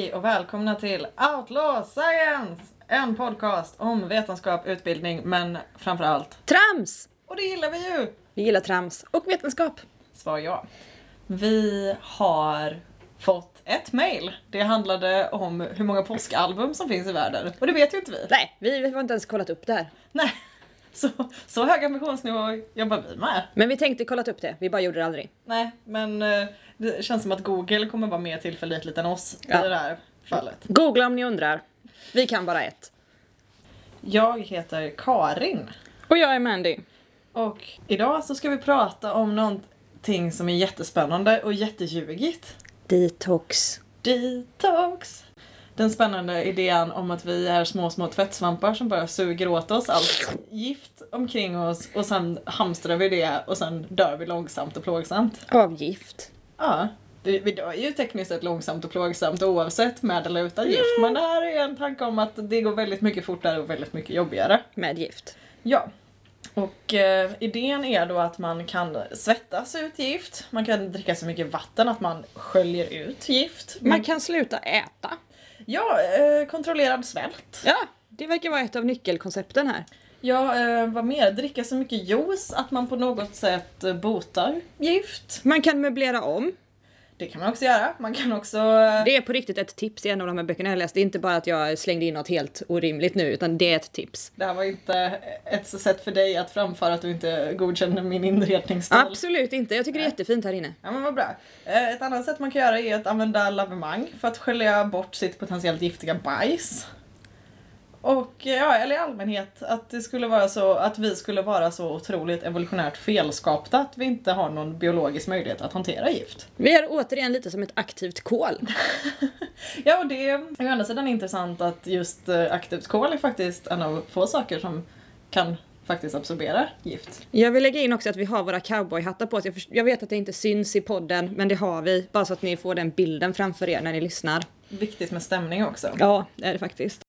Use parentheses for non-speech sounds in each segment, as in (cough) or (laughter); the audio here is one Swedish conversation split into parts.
Hej och välkomna till Outlaw Science! En podcast om vetenskap, utbildning, men framförallt, Trams! och det gillar vi ju! Vi gillar trams och vetenskap. Svar ja. Vi har fått ett mail. Det handlade om hur många påskalbum som finns i världen. Och det vet ju inte vi. Nej, vi har inte ens kollat upp det här. Nej. Så, så hög ambitionsnivå jobbar vi med. Men vi tänkte kollat upp det, vi bara gjorde det aldrig. Nej, men eh, det känns som att Google kommer vara mer tillförlitligt än oss Ja. i det här fallet. Googla om ni undrar. Vi kan bara ett. Jag heter Karin. Och jag är Mandy. Och idag så ska vi prata om någonting som är jättespännande och jätteljugigt. Detox. Detox! Den spännande idén om att vi är små, små tvättsvampar som bara suger åt oss allt gift omkring oss och sen hamstrar vi det och sen dör vi långsamt och plågsamt. Avgift. Ja, vi, vi dör ju tekniskt sett långsamt och plågsamt oavsett med eller utan gift. Men det här är en tanke om att det går väldigt mycket fortare och väldigt mycket jobbigare. Med gift. Ja. Och eh, idén är då att man kan svettas ut gift, man kan dricka så mycket vatten att man sköljer ut gift. Man kan sluta äta. Ja, eh, kontrollerad svält. Ja, det verkar vara ett av nyckelkoncepten här. Ja, eh, vad mer? Dricka så mycket juice att man på något sätt eh, botar gift. Man kan möblera om. Det kan man också göra. Man kan också... eh, Det är på riktigt ett tips i en av de här böckerna jag läst. Det är inte bara att jag slängde in något helt orimligt nu, utan det är ett tips. Det här var inte ett sätt för dig att framföra att du inte godkänner min inredningsstil. Absolut inte, jag tycker det är jättefint här inne. Ja men vad bra. Eh, Ett annat sätt man kan göra är att använda lavemang för att skölja bort sitt potentiellt giftiga bajs. Och eh, ja, eller i allmänhet att det skulle vara så att vi skulle vara så otroligt evolutionärt felskapta att vi inte har någon biologisk möjlighet att hantera gift. Vi är återigen lite som ett aktivt kol. (laughs) Ja och det är å andra sidan intressant att just eh, aktivt kol är faktiskt en av få saker som kan faktiskt absorbera gift. Jag vill lägga in också att vi har våra cowboyhattar på oss. Jag, jag vet att det inte syns i podden, men det har vi. Bara så att ni får den bilden framför er när ni lyssnar. Viktigt med stämning också. Ja, det är det faktiskt.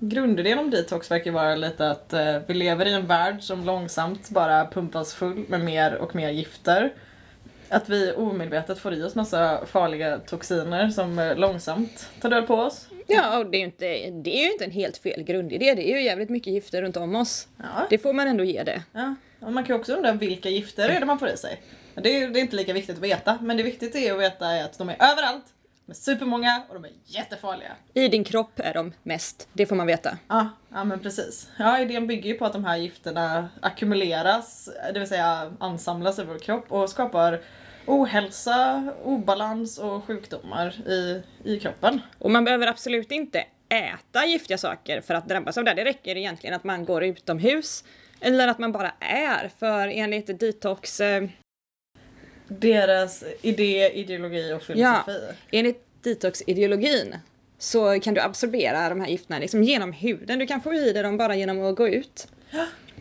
Grundidén om detox verkar vara lite att eh, vi lever i en värld som långsamt bara pumpas full med mer och mer gifter. Att vi omedvetet får i oss massa farliga toxiner som eh, långsamt tar död på oss. Ja, och det är ju inte, det är ju inte en helt fel grundidé. Det är ju jävligt mycket gifter runt om oss. Ja. Det får man ändå ge det. Ja. Och man kan ju också undra vilka gifter är det man får i sig. Det är, det är inte lika viktigt att veta, men det viktigt är att veta är att de är överallt, de är supermånga och de är jättefarliga. I din kropp är de mest. Det får man veta. Ja, ja men precis. Ja, idén bygger ju på att de här gifterna ackumuleras, det vill säga ansamlas i vår kropp och skapar ohälsa, obalans och sjukdomar i, i kroppen. Och man behöver absolut inte äta giftiga saker för att drabbas av det. Det räcker egentligen att man går utomhus. Eller att man bara är. För enligt detox... Deras idé, ideologi och filosofi. Enligt detox-ideologin så kan du absorbera de här gifterna liksom genom huden. Du kan få i dig dem bara genom att gå ut.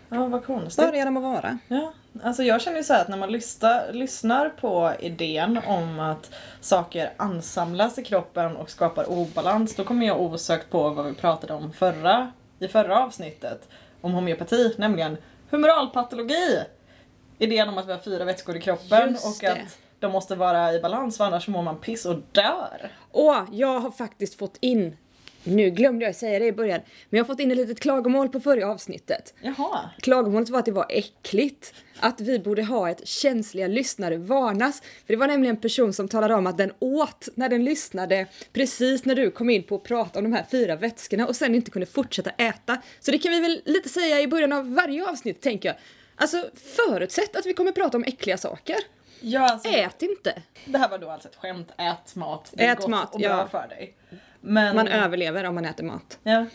Ja, vad konstigt. Bara genom att vara. Ja, alltså jag känner ju så här att när man lyssnar, lyssnar på idén om att saker ansamlas i kroppen och skapar obalans, då kommer jag osökt på vad vi pratade om förra, i förra avsnittet om homeopati, nämligen humoralpatologi. Idén om att vi har fyra vätskor i kroppen Just och det. att de måste vara i balans för annars mår man piss och dör. Och jag har faktiskt fått in, nu glömde jag säga det i början, men jag har fått in ett litet klagomål på förra avsnittet. Jaha. Klagomålet var att det var äckligt. Att vi borde ha ett känsliga lyssnare varnas. För det var nämligen en person som talade om att den åt när den lyssnade precis när du kom in på att prata om de här fyra vätskorna och sen inte kunde fortsätta äta. Så det kan vi väl lite säga i början av varje avsnitt tänker jag. Alltså förutsätt att vi kommer prata om äckliga saker. Ja, alltså, Ät inte. Det här var då alltså ett skämt, ät mat, det är Ät gott mat, och bra ja. för dig. Men, Man överlever om man äter mat. ja.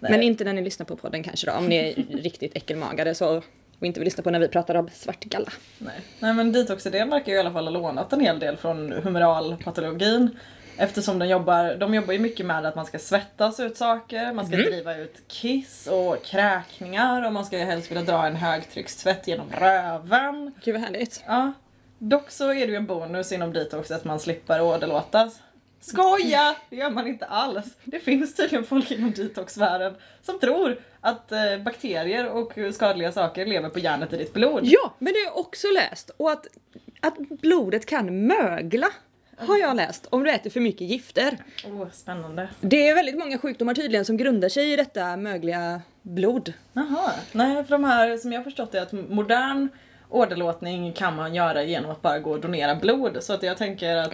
Nej. Men inte när ni lyssnar på podden kanske då, om ni är (laughs) riktigt äckelmagade så och inte vill lyssna på när vi pratar om svartgalla. Nej. Nej men detoxidén verkar ju i alla fall ha lånat en hel del från humoralpatologin. Eftersom den jobbar, de jobbar ju mycket med att man ska svettas ut saker, man ska driva ut kiss och kräkningar och man ska helst vilja dra en högtryckstvätt genom röven. Gud vad härligt. Ja. Dock så är det ju en bonus inom detox att man slipper åderlåtas. Skoja! Det gör man inte alls. Det finns tydligen folk inom detoxvärlden som tror att eh, bakterier och skadliga saker lever på järnet i ditt blod. Ja, men det har jag också läst. Och att, att blodet kan mögla. Har jag läst, om du äter för mycket gifter. Oh, spännande. Det är väldigt många sjukdomar tydligen som grundar sig i detta mögliga blod. Jaha. Nej, för de här som jag har förstått är att modern åderlåtning kan man göra genom att bara gå och donera blod. Så att jag tänker att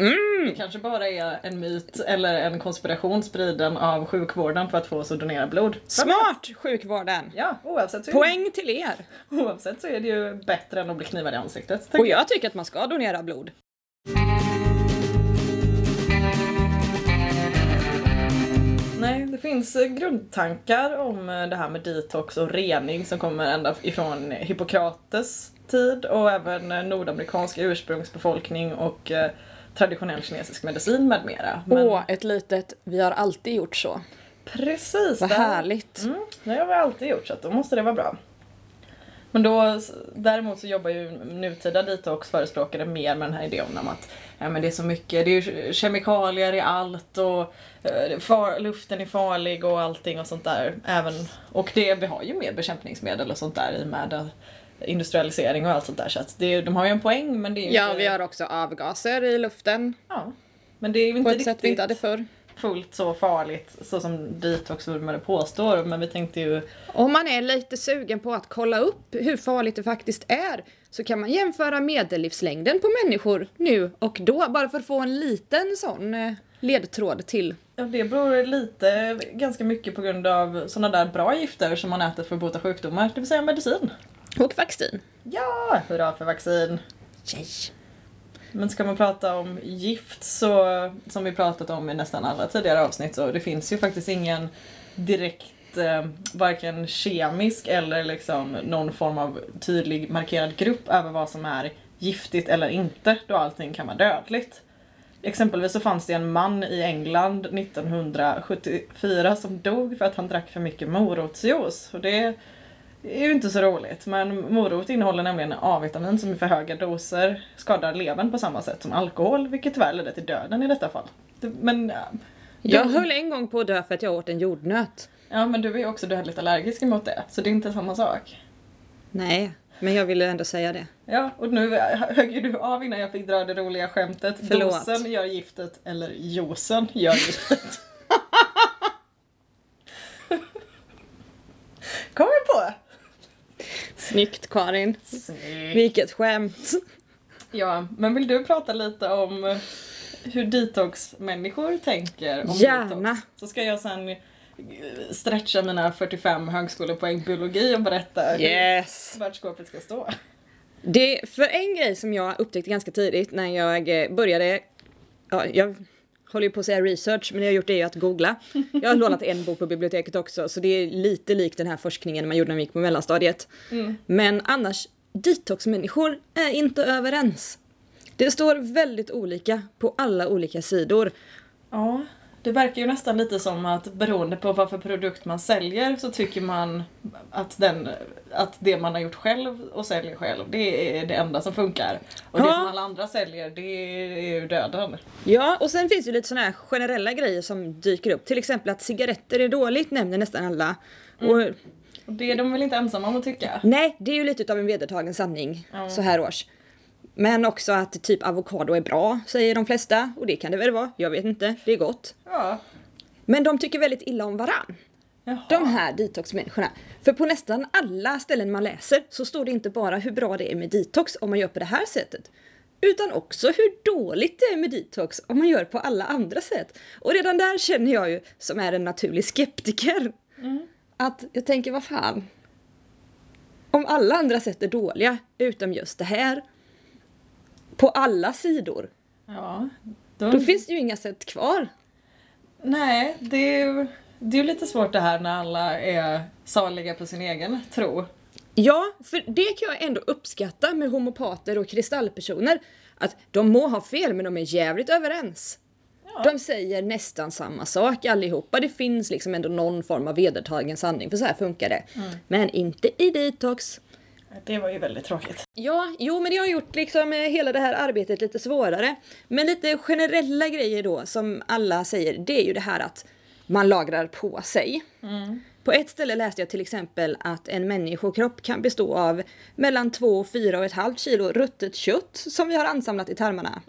det kanske bara är en myt eller en konspiration spriden av sjukvården för att få oss att donera blod. Smart sjukvården! Ja, oavsett så, Poäng till er! oavsett så är det ju bättre än att bli knivad i ansiktet. Och jag. jag tycker att man ska donera blod. Nej, det finns eh, grundtankar om eh, det här med detox och rening som kommer ända ifrån Hippokrates tid och även eh, nordamerikansk ursprungsbefolkning och traditionell kinesisk medicin med mera. Men Åh, ett litet vi har alltid gjort så. precis, Vad det här- härligt. Mm, det har vi alltid gjort så att då måste det vara bra. Men då, däremot så jobbar ju nutida detox förespråkare mer med den här idén om att ja, men det är så mycket, det är kemikalier i allt och eh, far, luften är farlig och allting och sånt där. Även, och det, vi har ju mer bekämpningsmedel och sånt där i med eh, industrialisering och allt sånt där. Så att det, de har ju en poäng men det är ju Ja, inte, vi har också avgaser i luften ja, men det är ju på inte ett sätt vi inte hade riktigt förr. Fullt så farligt så som detoxvurmare påstår. Men vi tänkte ju Om man är lite sugen på att kolla upp hur farligt det faktiskt är så kan man jämföra medellivslängden på människor nu och då, bara för att få en liten sån eh, ledtråd till. Ja, det beror lite, ganska mycket på grund av sådana där bra gifter som man äter för att bota sjukdomar, det vill säga medicin. Och vaccin. Ja, hurra för vaccin! Yay. Men ska man prata om gift så, som vi pratat om i nästan alla tidigare avsnitt, så det finns ju faktiskt ingen direkt eh, varken kemisk eller liksom någon form av tydlig markerad grupp över vad som är giftigt eller inte, då allting kan vara dödligt. Exempelvis så fanns det en man i England 1974 som dog för att han drack för mycket morotsjuice. Och det är ju inte så roligt. Men morot innehåller nämligen A-vitamin som i för höga doser skadar levern på samma sätt som alkohol, vilket tyvärr ledde till döden i detta fall. Det, men, ja, Jag höll en gång på att dö för att jag åt en jordnöt. ja, men du är ju också dödligt allergisk emot det, så det är inte samma sak. Nej, men jag ville ändå säga det. Ja, och nu högg ju du av innan jag fick dra det roliga skämtet. Förlåt. Dosen gör giftet, eller juicen gör giftet. (laughs) Kom jag på! Snyggt Karin. Snyggt. Vilket skämt. Ja, men vill du prata lite om hur detox-människor tänker om Gärna. detox? Så ska jag sen stretcha mina 45 högskolepoäng biologi och berätta Yes. hur världsskåpet ska stå. Det, för en grej som jag upptäckte ganska tidigt när jag eh, började, ja, jag håller ju på att säga research, men det jag har gjort är ju att googla. Jag har lånat en bok på biblioteket också, så det är lite likt den här forskningen man gjorde när man gick på mellanstadiet. Men annars, detox-människor är inte överens. Det står väldigt olika på alla olika sidor. Ja, det verkar ju nästan lite som att beroende på vad för produkt man säljer så tycker man att, den, att det man har gjort själv och säljer själv, det är det enda som funkar. Och det Ja. som alla andra säljer, det är ju döden. Ja, och sen finns det ju lite sådana här generella grejer som dyker upp. Till exempel att cigaretter är dåligt, nämner nästan alla. Och Och det är de väl inte ensamma om att tycka? Nej, det är ju lite av en vedertagen sanning så här års. Men också att typ avokado är bra, säger de flesta. Och det kan det väl vara, jag vet inte, det är gott. Ja. Men de tycker väldigt illa om varann. Jaha. De här detox-människorna. För på nästan alla ställen man läser så står det inte bara hur bra det är med detox om man gör på det här sättet. Utan också hur dåligt det är med detox om man gör på alla andra sätt. Och redan där känner jag ju, som är en naturlig skeptiker, att jag tänker vad fan. Om alla andra sätt är dåliga, utom just det här, på alla sidor, Ja. Då, då finns det ju inga sätt kvar. Nej, det är ju det är lite svårt det här när alla är saliga på sin egen tro. Ja, för det kan jag ändå uppskatta med homopater och kristallpersoner. Att de må ha fel, men de är jävligt överens. De säger nästan samma sak allihopa. Det finns liksom ändå någon form av vedertagen sanning, för så här funkar det. Men inte i detox. Det var ju väldigt tråkigt. Ja, jo men det har gjort liksom eh, hela det här arbetet lite svårare. Men lite generella grejer då som alla säger, det är ju det här att man lagrar på sig. På ett ställe läste jag till exempel att en människokropp kan bestå av mellan 2 och 4,5 kilo ruttet kött som vi har ansamlat i tarmarna.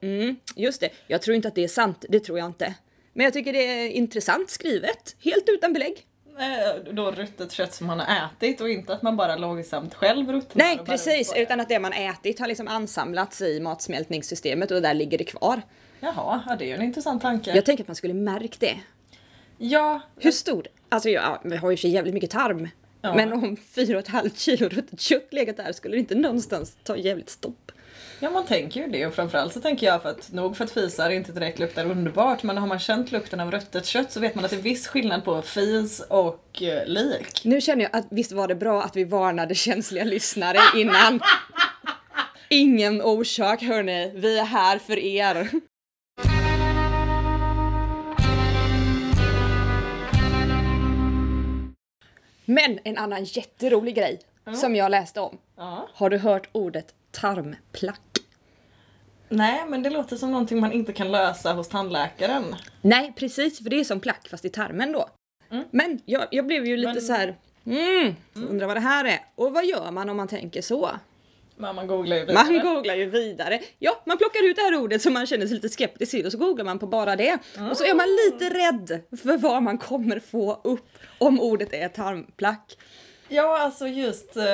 Mm, just det, jag tror inte att det är sant, det tror jag inte. Men jag tycker det är intressant skrivet, helt utan belägg. Eh, Då ruttet kött som man har ätit och inte att man bara långsamt själv ruttnar. Nej, precis, utan att det man ätit har liksom ansamlats i matsmältningssystemet och där ligger det kvar. Jaha, ja, det är ju en intressant tanke. Jag tänker att man skulle märkt det. Ja, Hur stor? Alltså ja, vi har ju för jävligt mycket tarm. Ja. Men om 4,5 kilo ruttet kött legat där skulle det inte någonstans ta jävligt stopp. Ja, man tänker ju det och framförallt så tänker jag för att nog för att fisar inte direkt luktar underbart men har man känt lukten av ruttet kött så vet man att det är viss skillnad på fis och eh, lik. Nu känner jag att visst var det bra att vi varnade känsliga lyssnare innan. (laughs) Ingen orsak hörni, vi är här för er. Men en annan jätterolig grej som jag läste om. Ja. Har du hört ordet tarmplack? Nej, men det låter som någonting man inte kan lösa hos tandläkaren. Nej, precis, för det är som plack fast i tarmen då. Men jag, jag blev ju lite Men- så här. Mm, undrar vad det här är. Och vad gör man om man tänker så? Men man googlar ju vidare. Man googlar ju vidare. Ja, man plockar ut det här ordet som man känner sig lite skeptisk till och så googlar man på bara det. Och så är man lite rädd för vad man kommer få upp om ordet är tarmplack. Ja, alltså just eh,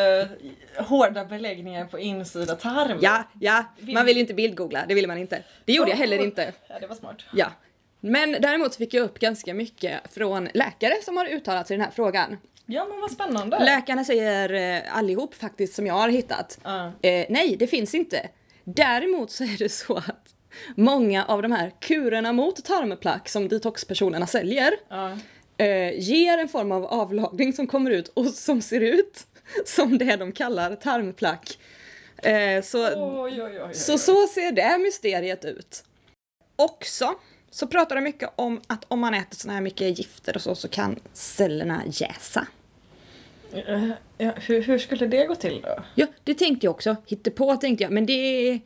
hårda beläggningar på insida tarm. Ja, ja, man vill inte bildgoogla, det vill man inte. Det gjorde jag heller inte. Ja, det var smart. Ja. Men däremot fick jag upp ganska mycket från läkare som har uttalat sig i den här frågan. Ja, men vad spännande. Läkarna säger eh, allihop faktiskt som jag har hittat. Ja. Eh, nej, det finns inte. Däremot så är det så att många av de här kurerna mot tarmplack som detoxpersonerna säljer Ja. Eh, ger en form av avlagring som kommer ut och som ser ut (laughs) som det de kallar tarmplack. Eh, så, Oj, oj, oj, så så ser det mysteriet ut. Också så pratar de mycket om att om man äter såna här mycket gifter och så så kan cellerna jäsa. Eh, Ja, hur, hur skulle det gå till då? Ja, det tänkte jag också. Hittepå tänkte jag, men det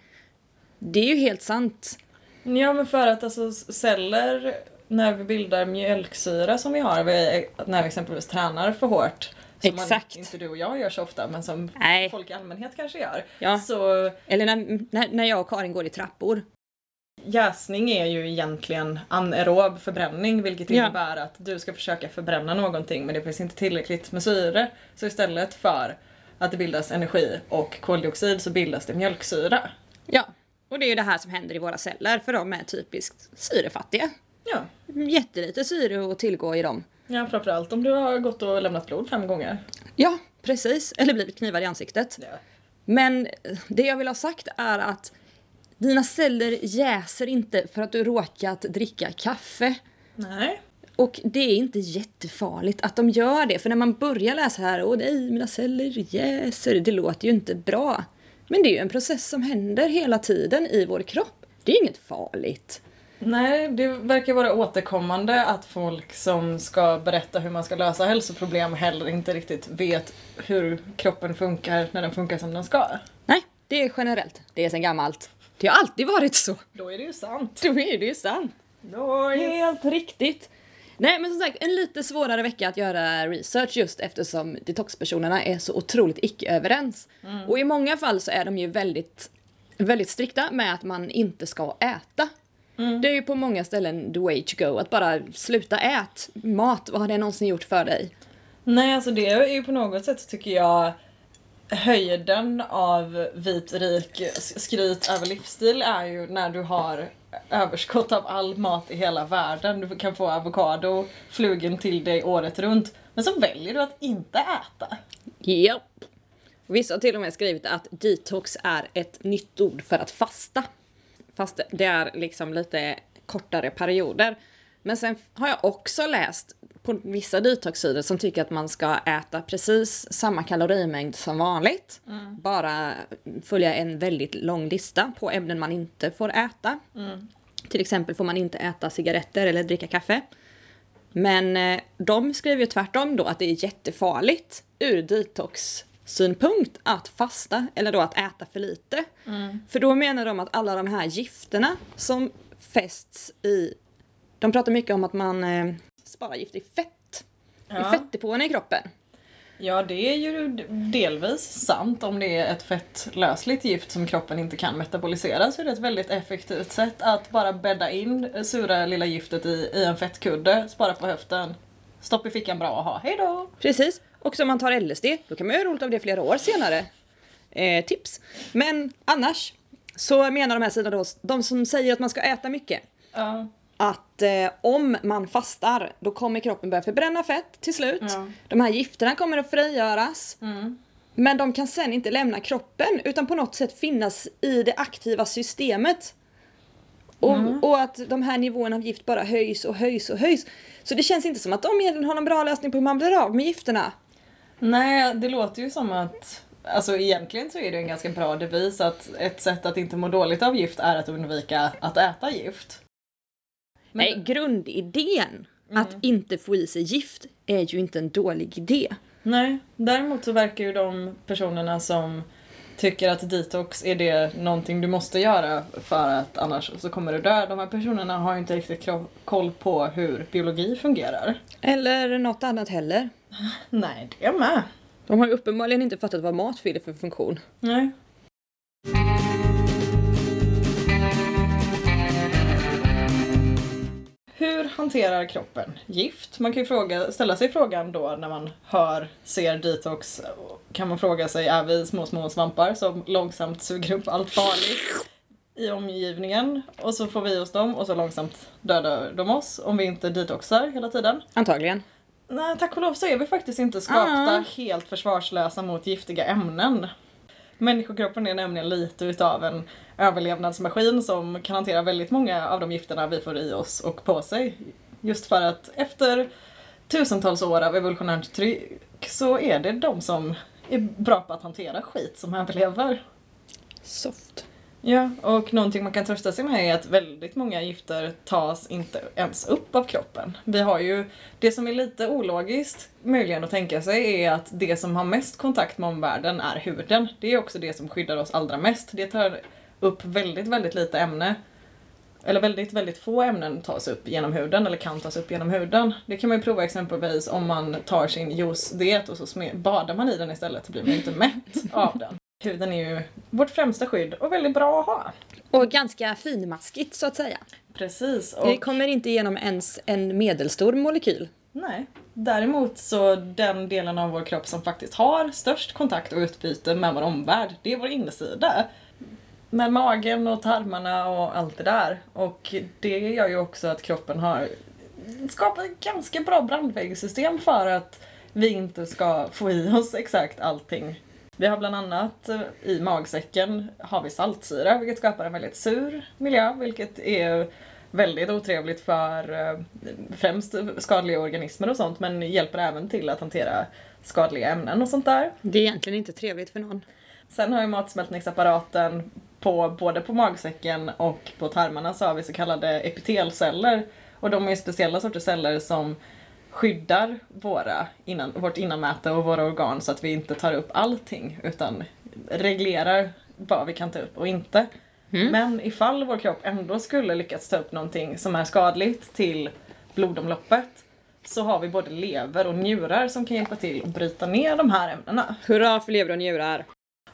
det är ju helt sant. Ja, men för att alltså celler, när vi bildar mjölksyra som vi har vi, när vi exempelvis tränar för hårt. Som Exakt. Man, inte du och jag gör så ofta, men som Nej. folk i allmänhet kanske gör. Ja. Så Eller när, när, när jag och Karin går i trappor. jäsning är ju egentligen anaerob förbränning vilket Ja. innebär att du ska försöka förbränna någonting men det finns inte tillräckligt med syre. Så istället för att det bildas energi och koldioxid så bildas det mjölksyra. Ja, och det är ju det här som händer i våra celler för de är typiskt syrefattiga. Ja. Jättelite syre att tillgå i dem. ja, framförallt om du har gått och lämnat blod fem gånger. Ja, precis. Eller blivit knivad i ansiktet. Ja. Men det jag vill ha sagt är att dina celler jäser inte för att du råkat dricka kaffe. Nej. Och det är inte jättefarligt att de gör det, för när man börjar läsa här, åh nej, mina celler jäser, det låter ju inte bra. Men det är ju en process som händer hela tiden i vår kropp. Det är inget farligt. Nej, det verkar vara återkommande att folk som ska berätta hur man ska lösa hälsoproblem heller inte riktigt vet hur kroppen funkar när den funkar som den ska. Nej, det är generellt. Det är sen gammalt. Det har alltid varit så. Då är det ju sant. Då är det ju sant. Nice. Helt riktigt. Nej men som sagt, en lite svårare vecka att göra research just eftersom detoxpersonerna är så otroligt icke-överens. Och i många fall så är de ju väldigt, väldigt strikta med att man inte ska äta. Det är ju på många ställen the way to go, att bara sluta ät mat. Vad har det någonsin gjort för dig? Nej, alltså det är ju på något sätt tycker jag höjden av vit rik skryt över livsstil är ju när du har överskott av all mat i hela världen. Du kan få avokado flugen till dig året runt. Men så väljer du att inte äta. Japp. Vissa har till och med skrivit att detox är ett nytt ord för att fasta. Fast det är liksom lite kortare perioder. Men sen har jag också läst på vissa detoxsidor som tycker att man ska äta precis samma kalorimängd som vanligt. Bara följa en väldigt lång lista på ämnen man inte får äta. Till exempel får man inte äta cigaretter eller dricka kaffe. Men eh, de skriver ju tvärtom då att det är jättefarligt ur detox-synpunkt att fasta eller då att äta för lite. För då menar de att alla de här gifterna som fästs i... De pratar mycket om att man eh, sparar gift i fett. Ja. i fettdepåerna i kroppen. Ja, det är ju delvis sant om det är ett fettlösligt gift som kroppen inte kan metabolisera så är det ett väldigt effektivt sätt att bara bädda in sura lilla giftet i, i en fettkudde, spara på höften, stopp i fickan bra att ha, hejdå! Precis. Och om man tar LSD, då kan man göra roligt av det flera år senare. Eh, tips. Men annars så menar de här sidorna då, de som säger att man ska äta mycket, Ja. att eh, om man fastar då kommer kroppen börja förbränna fett till slut. Ja. De här gifterna kommer att frigöras. Mm. Men de kan sen inte lämna kroppen utan på något sätt finnas i det aktiva systemet. Och, och att de här nivåerna av gift bara höjs och höjs och höjs. Så det känns inte som att de egentligen har någon bra lösning på hur man blir av med gifterna. Nej, det låter ju som att Alltså egentligen så är det en ganska bra devis att ett sätt att inte må dåligt av gift är att undvika att äta gift. Men- Nej, grundidén att inte få i sig gift är ju inte en dålig idé. Nej, däremot så verkar ju de personerna som tycker att detox är det någonting du måste göra för att annars så kommer du dö. De här personerna har ju inte riktigt koll på hur biologi fungerar. Eller något annat heller. Nej, det med. De har ju uppenbarligen inte fattat vad mat fyller för funktion. Nej. Hur hanterar kroppen gift? Man kan ju fråga, ställa sig frågan då när man hör, ser detox, kan man fråga sig, är vi små, små svampar som långsamt suger upp allt farligt i omgivningen och så får vi oss dem och så långsamt dödar de oss om vi inte detoxar hela tiden? Antagligen. Nej, tack och lov så är vi faktiskt inte skapta Ah. helt försvarslösa mot giftiga ämnen. Människokroppen är nämligen lite utav en överlevnadsmaskin som kan hantera väldigt många av de gifterna vi får i oss och på sig. Just för att efter tusentals år av evolutionärt tryck så är det de som är bra på att hantera skit som överlever. Soft. Ja, och någonting man kan trösta sig med är att väldigt många gifter tas inte ens upp av kroppen. Vi har ju, det som är lite ologiskt möjligen att tänka sig är att det som har mest kontakt med omvärlden är huden. Det är också det som skyddar oss allra mest. Det tar upp väldigt, väldigt lite ämne. Eller väldigt, väldigt få ämnen tas upp genom huden eller kan tas upp genom huden. Det kan man ju prova exempelvis om man tar sin juice-diet och så badar man i den istället så blir man inte mätt av den. Huden är ju vårt främsta skydd och väldigt bra att ha. Och ganska finmaskigt så att säga. Precis. Det Och, kommer inte igenom ens en medelstor molekyl. nej. Däremot så den delen av vår kropp som faktiskt har störst kontakt och utbyte med vår omvärld, det är vår innersida. Med magen och tarmarna och allt det där. Och det gör ju också att kroppen har skapat ett ganska bra brandväggsystem för att vi inte ska få i oss exakt allting. Vi har bland annat eh, i magsäcken har vi saltsyra vilket skapar en väldigt sur miljö vilket är väldigt otrevligt för eh, främst skadliga organismer och sånt men hjälper även till att hantera skadliga ämnen och sånt där. Det är egentligen inte trevligt för någon. Sen har ju matsmältningsapparaten på, både på magsäcken och på tarmarna så har vi så kallade epitelceller. Och de är ju speciella sorters celler som skyddar våra innan, vårt innanmäte och våra organ så att vi inte tar upp allting utan reglerar vad vi kan ta upp och inte. Men ifall vår kropp ändå skulle lyckas ta upp någonting som är skadligt till blodomloppet så har vi både lever och njurar som kan hjälpa till att bryta ner de här ämnena. Hurra för lever och njurar!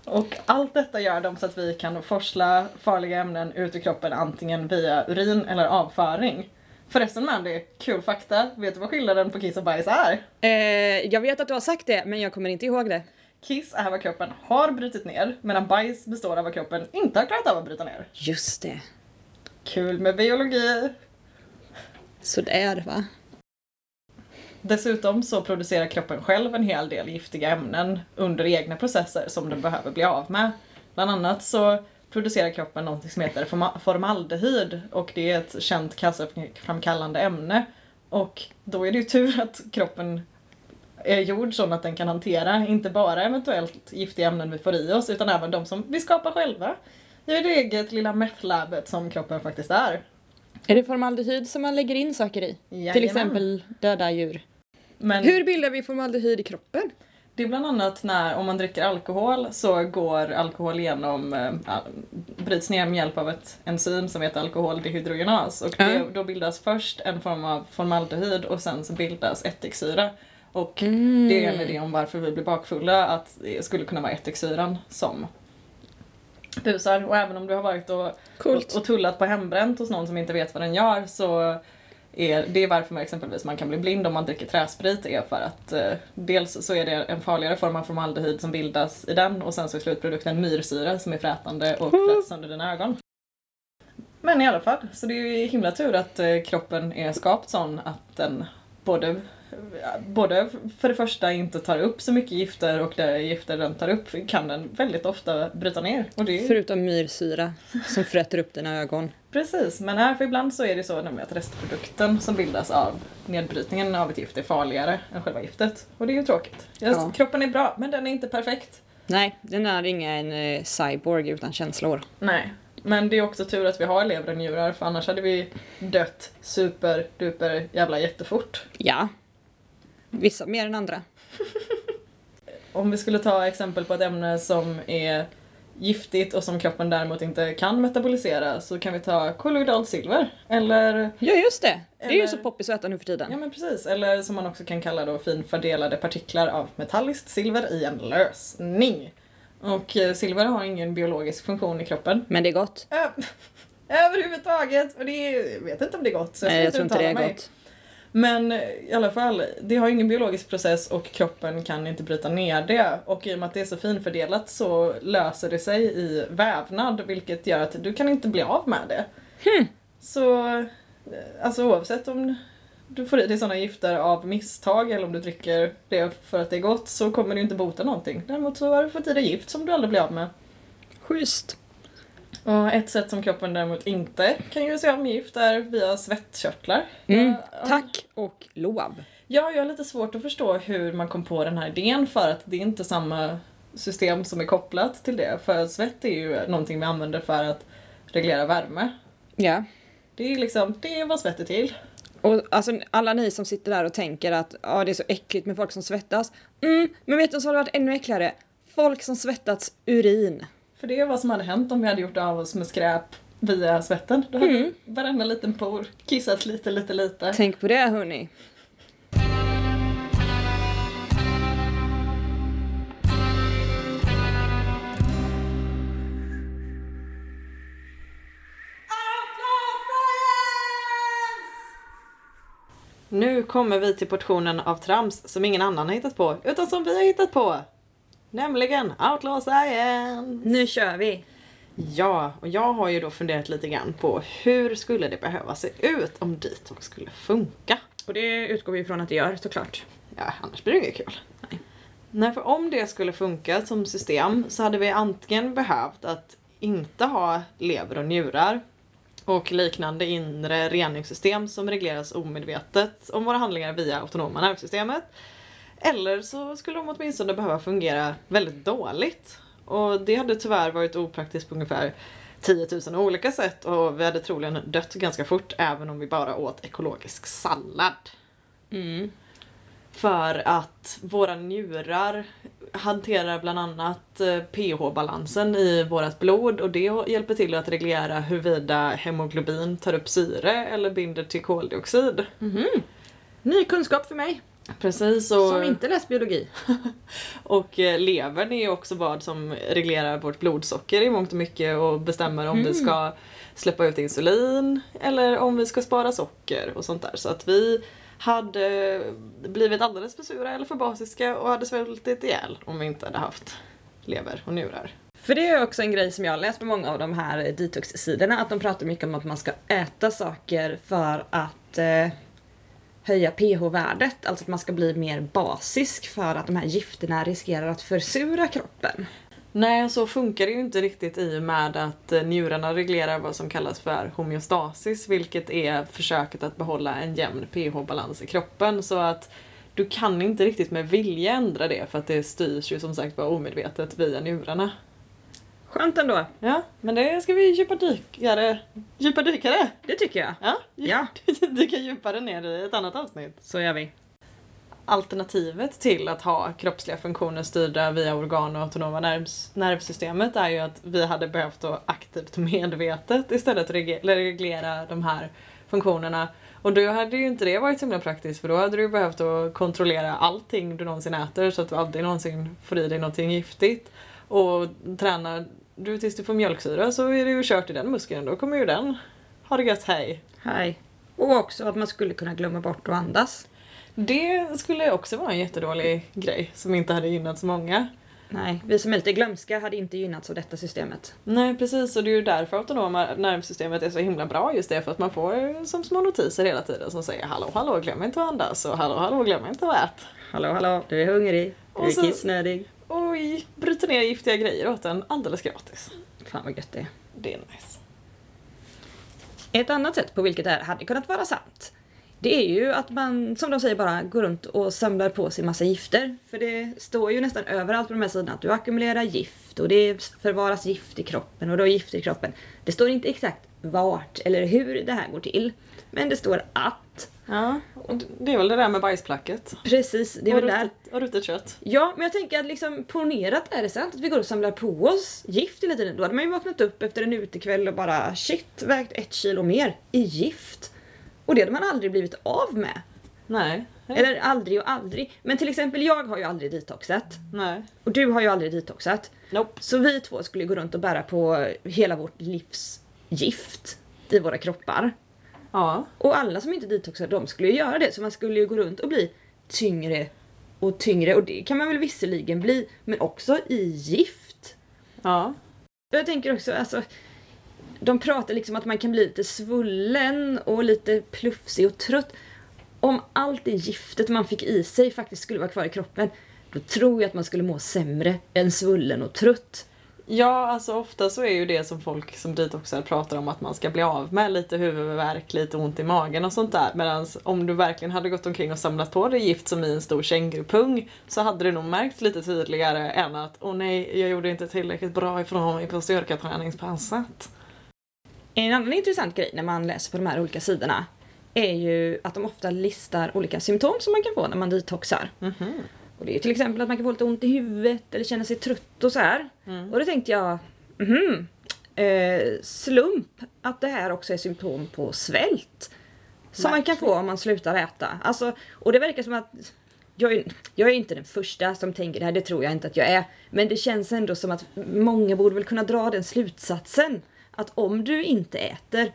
Och allt detta gör de så att vi kan forsla farliga ämnen ut ur kroppen antingen via urin eller avföring. Förresten Mandy, kul fakta. Vet du vad skillnaden på kiss och bajs är? Eh, jag vet att du har sagt det, men jag kommer inte ihåg det. Kiss är vad kroppen har brutit ner medan bajs består av vad kroppen inte har klarat av att bryta ner. Just det. Kul med biologi! Sådär va. Dessutom så producerar kroppen själv en hel del giftiga ämnen under egna processer som den behöver bli av med. Bland annat så producerar kroppen något som heter forma- formaldehyd och det är ett känt cancerframkallande ämne. Och då är det ju tur att kroppen är gjord så att den kan hantera inte bara eventuellt giftiga ämnen vi får i oss utan även de som vi skapar själva. I det eget lilla meth-labbet som kroppen faktiskt är. Är det formaldehyd som man lägger in saker i? Till Jajamän. exempel döda djur. Men Hur bildar vi formaldehyd i kroppen? Det är bland annat när, om man dricker alkohol så går alkohol igenom, äh, bryts ner med hjälp av ett enzym som heter alkoholdehydrogenas och det, Ja. då bildas först en form av formaldehyd och sen så bildas ättiksyra. Och Mm. det är en idé om varför vi blir bakfulla, att det skulle kunna vara ättiksyran som busar. Och även om du har varit och, och, och tullat på hembränt hos någon som inte vet vad den gör så är det är varför man exempelvis man kan bli blind om man dricker träsprit är för att eh, dels så är det en farligare form av formaldehyd som bildas i den och sen så är slutprodukten myrsyra som är frätande och fräter sönder dina ögon. Men i alla fall, så det är ju himla tur att eh, kroppen är skapt sån att den både, både för det första inte tar upp så mycket gifter och det gifter den tar upp kan den väldigt ofta bryta ner. Och det Förutom myrsyra som fräter upp dina ögon. Precis, men här för ibland så är det så att restprodukten som bildas av nedbrytningen av ett gift är farligare än själva giftet. Och det är ju tråkigt. Just, Ja. Kroppen är bra, men den är inte perfekt. Nej, den är ingen eh, cyborg utan känslor. Nej. Men det är också tur att vi har lever och njurar för annars hade vi dött super duper jävla jättefort. Ja. Vissa mer än andra. (laughs) Om vi skulle ta exempel på ett ämne som är giftigt och som kroppen däremot inte kan metabolisera så kan vi ta kolloidalt silver. Eller, Ja, just det. Det är ju så poppis att äta nu för tiden. ja men precis, eller som man också kan kalla då finfördelade partiklar av metalliskt silver i en lösning. Och eh, silver har ingen biologisk funktion i kroppen. Men det är gott. (laughs) Överhuvudtaget, och det är, jag vet inte om det är gott så jag, Nej, jag tror inte det är mig. gott. Men i alla fall, det har ingen biologisk process och kroppen kan inte bryta ner det. Och i och med att det är så finfördelat så löser det sig i vävnad vilket gör att du kan inte bli av med det. Hmm. Så eh, alltså oavsett om du får i dig sådana gifter av misstag eller om du dricker det för att det är gott så kommer det ju inte bota någonting. Däremot så har du fått i dig gift som du aldrig blir av med. Schysst. Och ett sätt som kroppen däremot inte kan göra sig av med gift är via svettkörtlar. Mm. Ja, Tack och lov. Ja, jag har lite svårt att förstå hur man kom på den här idén för att det är inte samma system som är kopplat till det. För svett är ju någonting vi använder för att reglera värme. Ja. Det är liksom, det är vad svett är till. Och alltså alla ni som sitter där och tänker att ah, det är så äckligt med folk som svettas. Mm, men vet du vad som hade varit ännu äckligare? Folk som svettats urin. För det är vad som hade hänt om vi hade gjort av oss med skräp via svetten. Då hade Mm. varenda liten por kissat lite, lite, lite. Tänk på det hörni. Nu kommer vi till portionen av trams som ingen annan har hittat på, utan som vi har hittat på. Nämligen Outlaw Science! Nu kör vi! Ja, och jag har ju då funderat lite grann på hur skulle det behöva se ut om detox skulle funka? Och det utgår vi ifrån att det gör såklart. Ja, annars blir det inget kul. Nej. Nej, för om det skulle funka som system så hade vi antingen behövt att inte ha lever och njurar och liknande inre reningssystem som regleras omedvetet om våra handlingar via autonoma nervsystemet. Eller så skulle de åtminstone behöva fungera väldigt dåligt. Och det hade tyvärr varit opraktiskt på ungefär 10 000 olika sätt och vi hade troligen dött ganska fort även om vi bara åt ekologisk sallad. Mm. För att våra njurar hanterar bland annat eh, pH-balansen i vårt blod och det hjälper till att reglera huruvida hemoglobin tar upp syre eller binder till koldioxid. Ny kunskap för mig, Precis, och, som inte läst biologi. (laughs) och eh, levern är ju också vad som reglerar vårt blodsocker i mångt och mycket och bestämmer om vi ska släppa ut insulin eller om vi ska spara socker och sånt där. Så att vi hade blivit alldeles för sura eller för basiska och hade svältit ihjäl om vi inte hade haft lever och njurar. För det är också en grej som jag har läst på många av de här detox-sidorna, att de pratar mycket om att man ska äta saker för att eh, höja pH-värdet, alltså att man ska bli mer basisk för att de här gifterna riskerar att försura kroppen. Nej, så funkar det ju inte riktigt i och med att eh, njurarna reglerar vad som kallas för homeostasis, vilket är försöket att behålla en jämn pH-balans i kroppen. Så att du kan inte riktigt med vilja ändra det för att det styrs ju som sagt bara omedvetet via njurarna. Skönt ändå, Ja, men det ska vi djupa dykare. Djupa dykare? det tycker jag. Ja, Ja. (laughs) dyka djupare ner i ett annat avsnitt. Så gör vi. Alternativet till att ha kroppsliga funktioner styrda via organ och autonoma nervs- nervsystemet är ju att vi hade behövt då aktivt medvetet istället reg- reglera de här funktionerna. Och då hade ju inte det varit så himla praktiskt för då hade du behövt att kontrollera allting du någonsin äter så att du aldrig någonsin får i dig någonting giftigt. Och tränar du tills du får mjölksyra så är det ju kört i den muskeln. Då kommer ju den ha det gött hej. Hej. Och också att man skulle kunna glömma bort att andas. Det skulle också vara en jättedålig grej som inte hade gynnat så många. Nej, vi som är lite glömska hade inte gynnats av detta systemet. Nej precis och det är ju därför autonoma nervsystemet är så himla bra just det för att man får som små notiser hela tiden som säger hallå hallå glöm inte att andas och hallå hallå glöm inte att äta. Hallå hallå, du är hungrig, du är Och så- kissnödig. Oj, bryter ner giftiga grejer åt en alldeles gratis. Fan vad gött det är. Det är nice. Ett annat sätt på vilket det här hade kunnat vara sant det är ju att man, som de säger, bara går runt och samlar på sig massa gifter. För det står ju nästan överallt på de här sidorna att du ackumulerar gift och det förvaras gift i kroppen och du har gift i kroppen. Det står inte exakt vart eller hur det här går till. Men det står att. Ja, och det- är väl det där med bajsplacket. Precis, det är och väl där. ruttet- Och ruttet kött. Ja, men jag tänker att liksom ponerat är det sant att vi går och samlar på oss gift hela tiden. Då hade man ju vaknat upp efter en utekväll och bara shit, vägt ett kilo mer i gift. Och det hade man aldrig blivit av med. Nej. Eller aldrig och aldrig. Men till exempel jag har ju aldrig detoxat. Nej. Och du har ju aldrig detoxat. Nope. Så vi två skulle gå runt och bära på hela vårt livs gift i våra kroppar. Ja. Och alla som inte detoxar, de skulle ju göra det. Så man skulle ju gå runt och bli tyngre och tyngre. Och det kan man väl visserligen bli, men också i gift. Ja. Jag tänker också, alltså, de pratar liksom att man kan bli lite svullen och lite plufsig och trött. Om allt det giftet man fick i sig faktiskt skulle vara kvar i kroppen, då tror jag att man skulle må sämre än svullen och trött. Ja, alltså ofta så är ju det som folk som detoxar pratar om att man ska bli av med lite huvudvärk, lite ont i magen och sånt där. Medan om du verkligen hade gått omkring och samlat på dig gift som i en stor kängurupung så hade det nog märkts lite tydligare än att åh nej, jag gjorde inte tillräckligt bra ifrån mig på styrketräningspasset. En annan intressant grej när man läser på de här olika sidorna är ju att de ofta listar olika symptom som man kan få när man detoxar. Mhm. Och det är till exempel att man kan få lite ont i huvudet eller känna sig trött och så här. Och då tänkte jag, mhm, eh, slump att det här också är symptom på svält. Som man kan få om man slutar äta. Alltså, och det verkar som att jag är, jag är inte den första som tänker det här, det tror jag inte att jag är. Men det känns ändå som att många borde väl kunna dra den slutsatsen. Att om du inte äter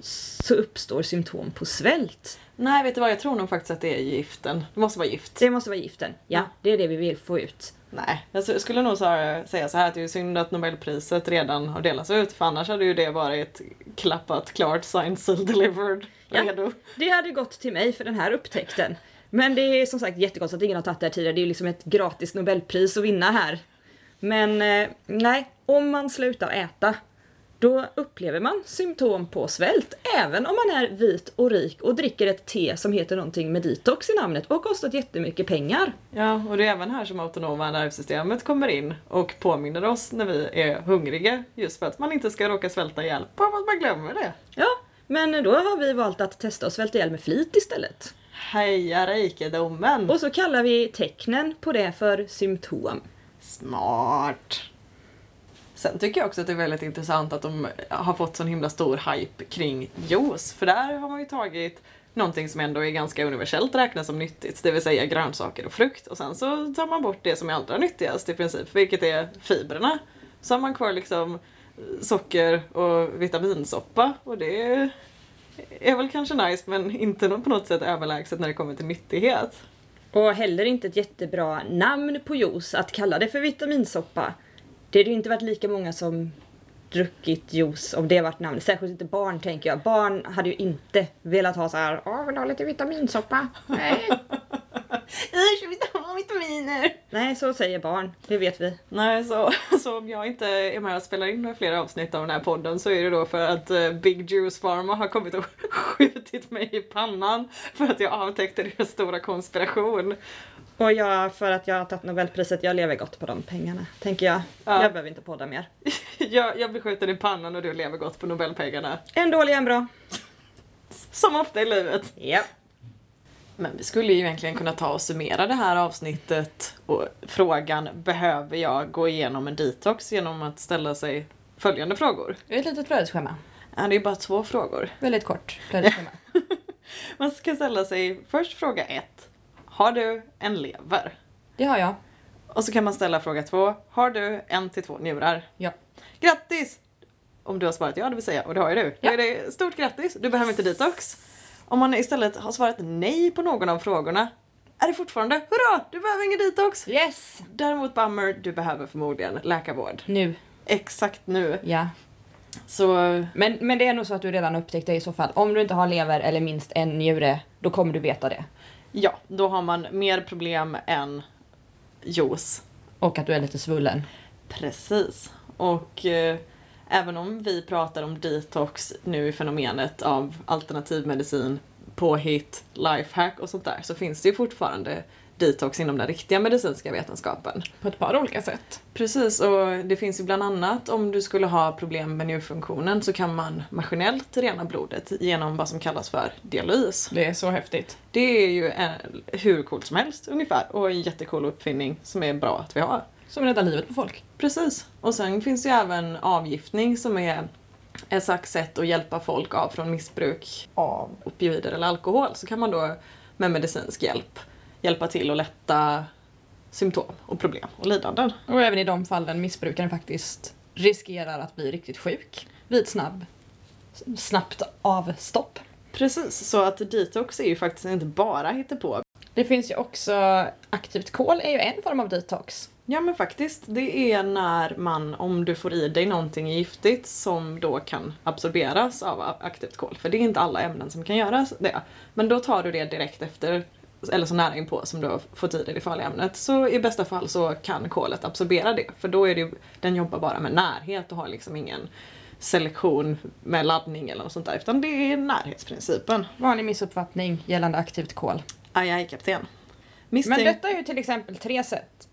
så uppstår symptom på svält. Nej, vet du vad? Jag tror nog faktiskt att det är giften. Det måste vara gift. Det måste vara giften. Ja, det är det vi vill få ut. Nej, jag skulle nog så- säga så här att det är synd att Nobelpriset redan har delats ut för annars hade ju det varit klappat, klart, signed, sealed, delivered, Ja. redo. Det hade gått till mig för den här upptäckten. Men det är som sagt jättekonstigt att ingen har tagit det här tidigare. Det är ju liksom ett gratis nobelpris att vinna här. Men eh, nej, om man slutar äta då upplever man symptom på svält även om man är vit och rik och dricker ett te som heter någonting med detox i namnet och kostat jättemycket pengar. Ja, och det är även här som autonoma nervsystemet kommer in och påminner oss när vi är hungriga just för att man inte ska råka svälta ihjäl för att man glömmer det. Ja, men då har vi valt att testa att svälta ihjäl med flit istället. Heja rikedomen! Och så kallar vi tecknen på det för symptom. Smart! Sen tycker jag också att det är väldigt intressant att de har fått sån himla stor hype kring juice. För där har man ju tagit någonting som ändå är ganska universellt räknas som nyttigt, det vill säga grönsaker och frukt. Och sen så tar man bort det som är allra nyttigast i princip, vilket är fibrerna. Så har man kvar liksom socker och vitaminsoppa och det är väl kanske nice men inte på något sätt överlägset när det kommer till nyttighet. Och heller inte ett jättebra namn på juice att kalla det för vitaminsoppa. Det hade ju inte varit lika många som druckit juice om det varit namnet. Särskilt inte barn tänker jag. Barn hade ju inte velat ha så här. Åh, vill du ha lite vitaminsoppa? Nej. Vill inte ha vitaminer! Nej, så säger barn. Det vet vi. Nej, så, så om jag inte är med och spelar in flera avsnitt av den här podden så är det då för att eh, Big Juice Pharma har kommit och (laughs) skjutit mig i pannan för att jag avtäckte deras stora konspiration. Och jag, för att jag har tagit Nobelpriset, jag lever gott på de pengarna. Tänker jag. Ja. Jag behöver inte podda mer. (laughs) Jag, jag blir skjuten i pannan och du lever gott på Nobelpengarna. En dålig, en bra. Som ofta i livet. Ja. Men vi skulle ju egentligen kunna ta och summera det här avsnittet och frågan behöver jag gå igenom en detox genom att ställa sig följande frågor. Ett litet flödesschema. Ja, det är bara två frågor. Väldigt kort. flödesschema. (laughs) Man ska ställa sig först fråga ett. Har du en lever? Det har jag. Och så kan man ställa fråga två. Har du en till två njurar? Ja. Grattis! Om du har svarat ja, det vill säga, och det har ju du. Ja. Då är det stort grattis, du behöver inte detox. Om man istället har svarat nej på någon av frågorna är det fortfarande hurra, du behöver ingen detox. Yes! Däremot bummer, du behöver förmodligen läkarvård. Nu. Exakt nu. Ja. Så Men, men det är nog så att du redan upptäckt det i så fall. Om du inte har lever eller minst en njure, då kommer du veta det. ja, då har man mer problem än juice. Och att du är lite svullen. Precis. Och eh, även om vi pratar om detox nu i fenomenet av alternativmedicin, påhitt, lifehack och sånt där så finns det ju fortfarande detox inom den riktiga medicinska vetenskapen. På ett par olika sätt. Precis, och det finns ju bland annat om du skulle ha problem med njurfunktionen så kan man maskinellt rena blodet genom vad som kallas för dialys. Det är så häftigt. Det är ju eh, hur coolt som helst ungefär och en jättecool uppfinning som är bra att vi har. Som räddar livet på folk. Precis. Och sen finns det ju även avgiftning som är ett slags sätt att hjälpa folk av från missbruk av opioider eller alkohol. Så kan man då med medicinsk hjälp hjälpa till att lätta symptom och problem och lidanden. Och även i de fallen missbrukaren faktiskt riskerar att bli riktigt sjuk vid snabb, snabbt avstopp. Precis, så att detox är ju faktiskt inte bara på. Det finns ju också aktivt kol är ju en form av detox. Ja men faktiskt, det är när man, om du får i dig någonting giftigt som då kan absorberas av aktivt kol. För det är inte alla ämnen som kan göra det. Men då tar du det direkt efter, eller så nära inpå som du har fått i dig det farliga ämnet. Så i bästa fall så kan kolet absorbera det. För då är det ju, den jobbar bara med närhet och har liksom ingen selektion med laddning eller något sånt där. Utan det är närhetsprincipen. Vanlig missuppfattning gällande aktivt kol. Aj, aj kapten. Men Misstänk- detta är ju till exempel tre sätt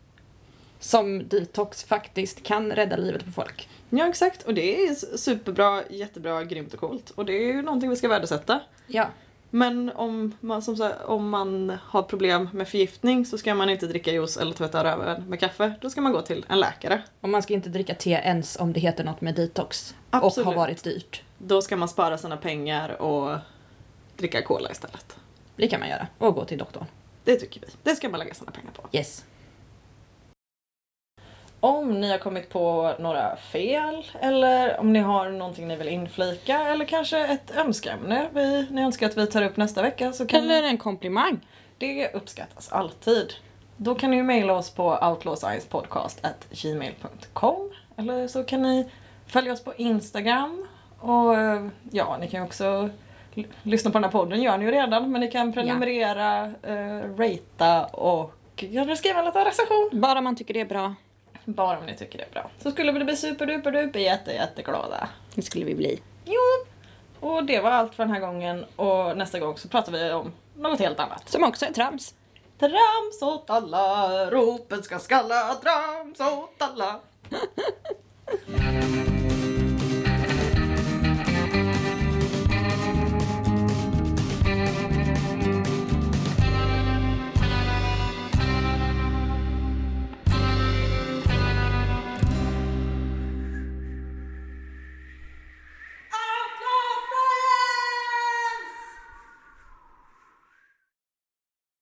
som detox faktiskt kan rädda livet på folk. Ja exakt, och det är superbra, jättebra, grymt och coolt. Och det är ju någonting vi ska värdesätta. Ja. Men om man, som sagt, om man har problem med förgiftning så ska man inte dricka juice eller tvätta röven med kaffe. Då ska man gå till en läkare. Och man ska inte dricka te ens om det heter något med detox. Absolut. Och har varit dyrt. Då ska man spara sina pengar och dricka cola istället. Det kan man göra. Och gå till doktorn. Det tycker vi. Det ska man lägga sina pengar på. Yes. Om ni har kommit på några fel eller om ni har någonting ni vill inflika eller kanske ett önskeämne vi, ni önskar att vi tar upp nästa vecka så kan Eller en komplimang. Det uppskattas alltid. Då kan ni ju mejla oss på outlawsciencepodcast.gmail.com eller så kan ni följa oss på Instagram och ja, ni kan också lyssna på den här podden, gör ni ju redan, men ni kan prenumerera, eh, ratea och ja, skriva en liten recension. Bara man tycker det är bra. Bara om ni tycker det är bra. Så skulle vi bli superduper duper jätte jätteglada. Det skulle vi bli. Jo! Och det var allt för den här gången och nästa gång så pratar vi om något helt annat. Som också är trams. Trams åt alla, ropen ska skalla, trams åt alla. (laughs)